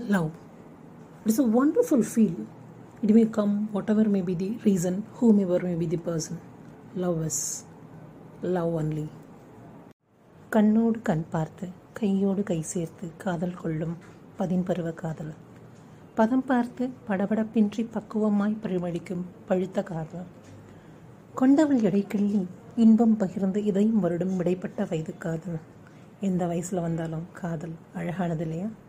love. It is a wonderful feel. It may come, whatever may be the reason, whomever may be the person. Love is love only. கண்ணோடு கண் பார்த்து கையோடு கை சேர்த்து காதல் கொள்ளும் பதின்பருவ காதல் பதம் பார்த்து படபடப்பின்றி பக்குவமாய் பரிமளிக்கும் பழுத்த காதல் கொண்டவள் இடைக்கிள்ளி இன்பம் பகிர்ந்து இதையும் வருடம் இடைப்பட்ட வயது காதல் எந்த வயசில் வந்தாலும் காதல் அழகானது இல்லையா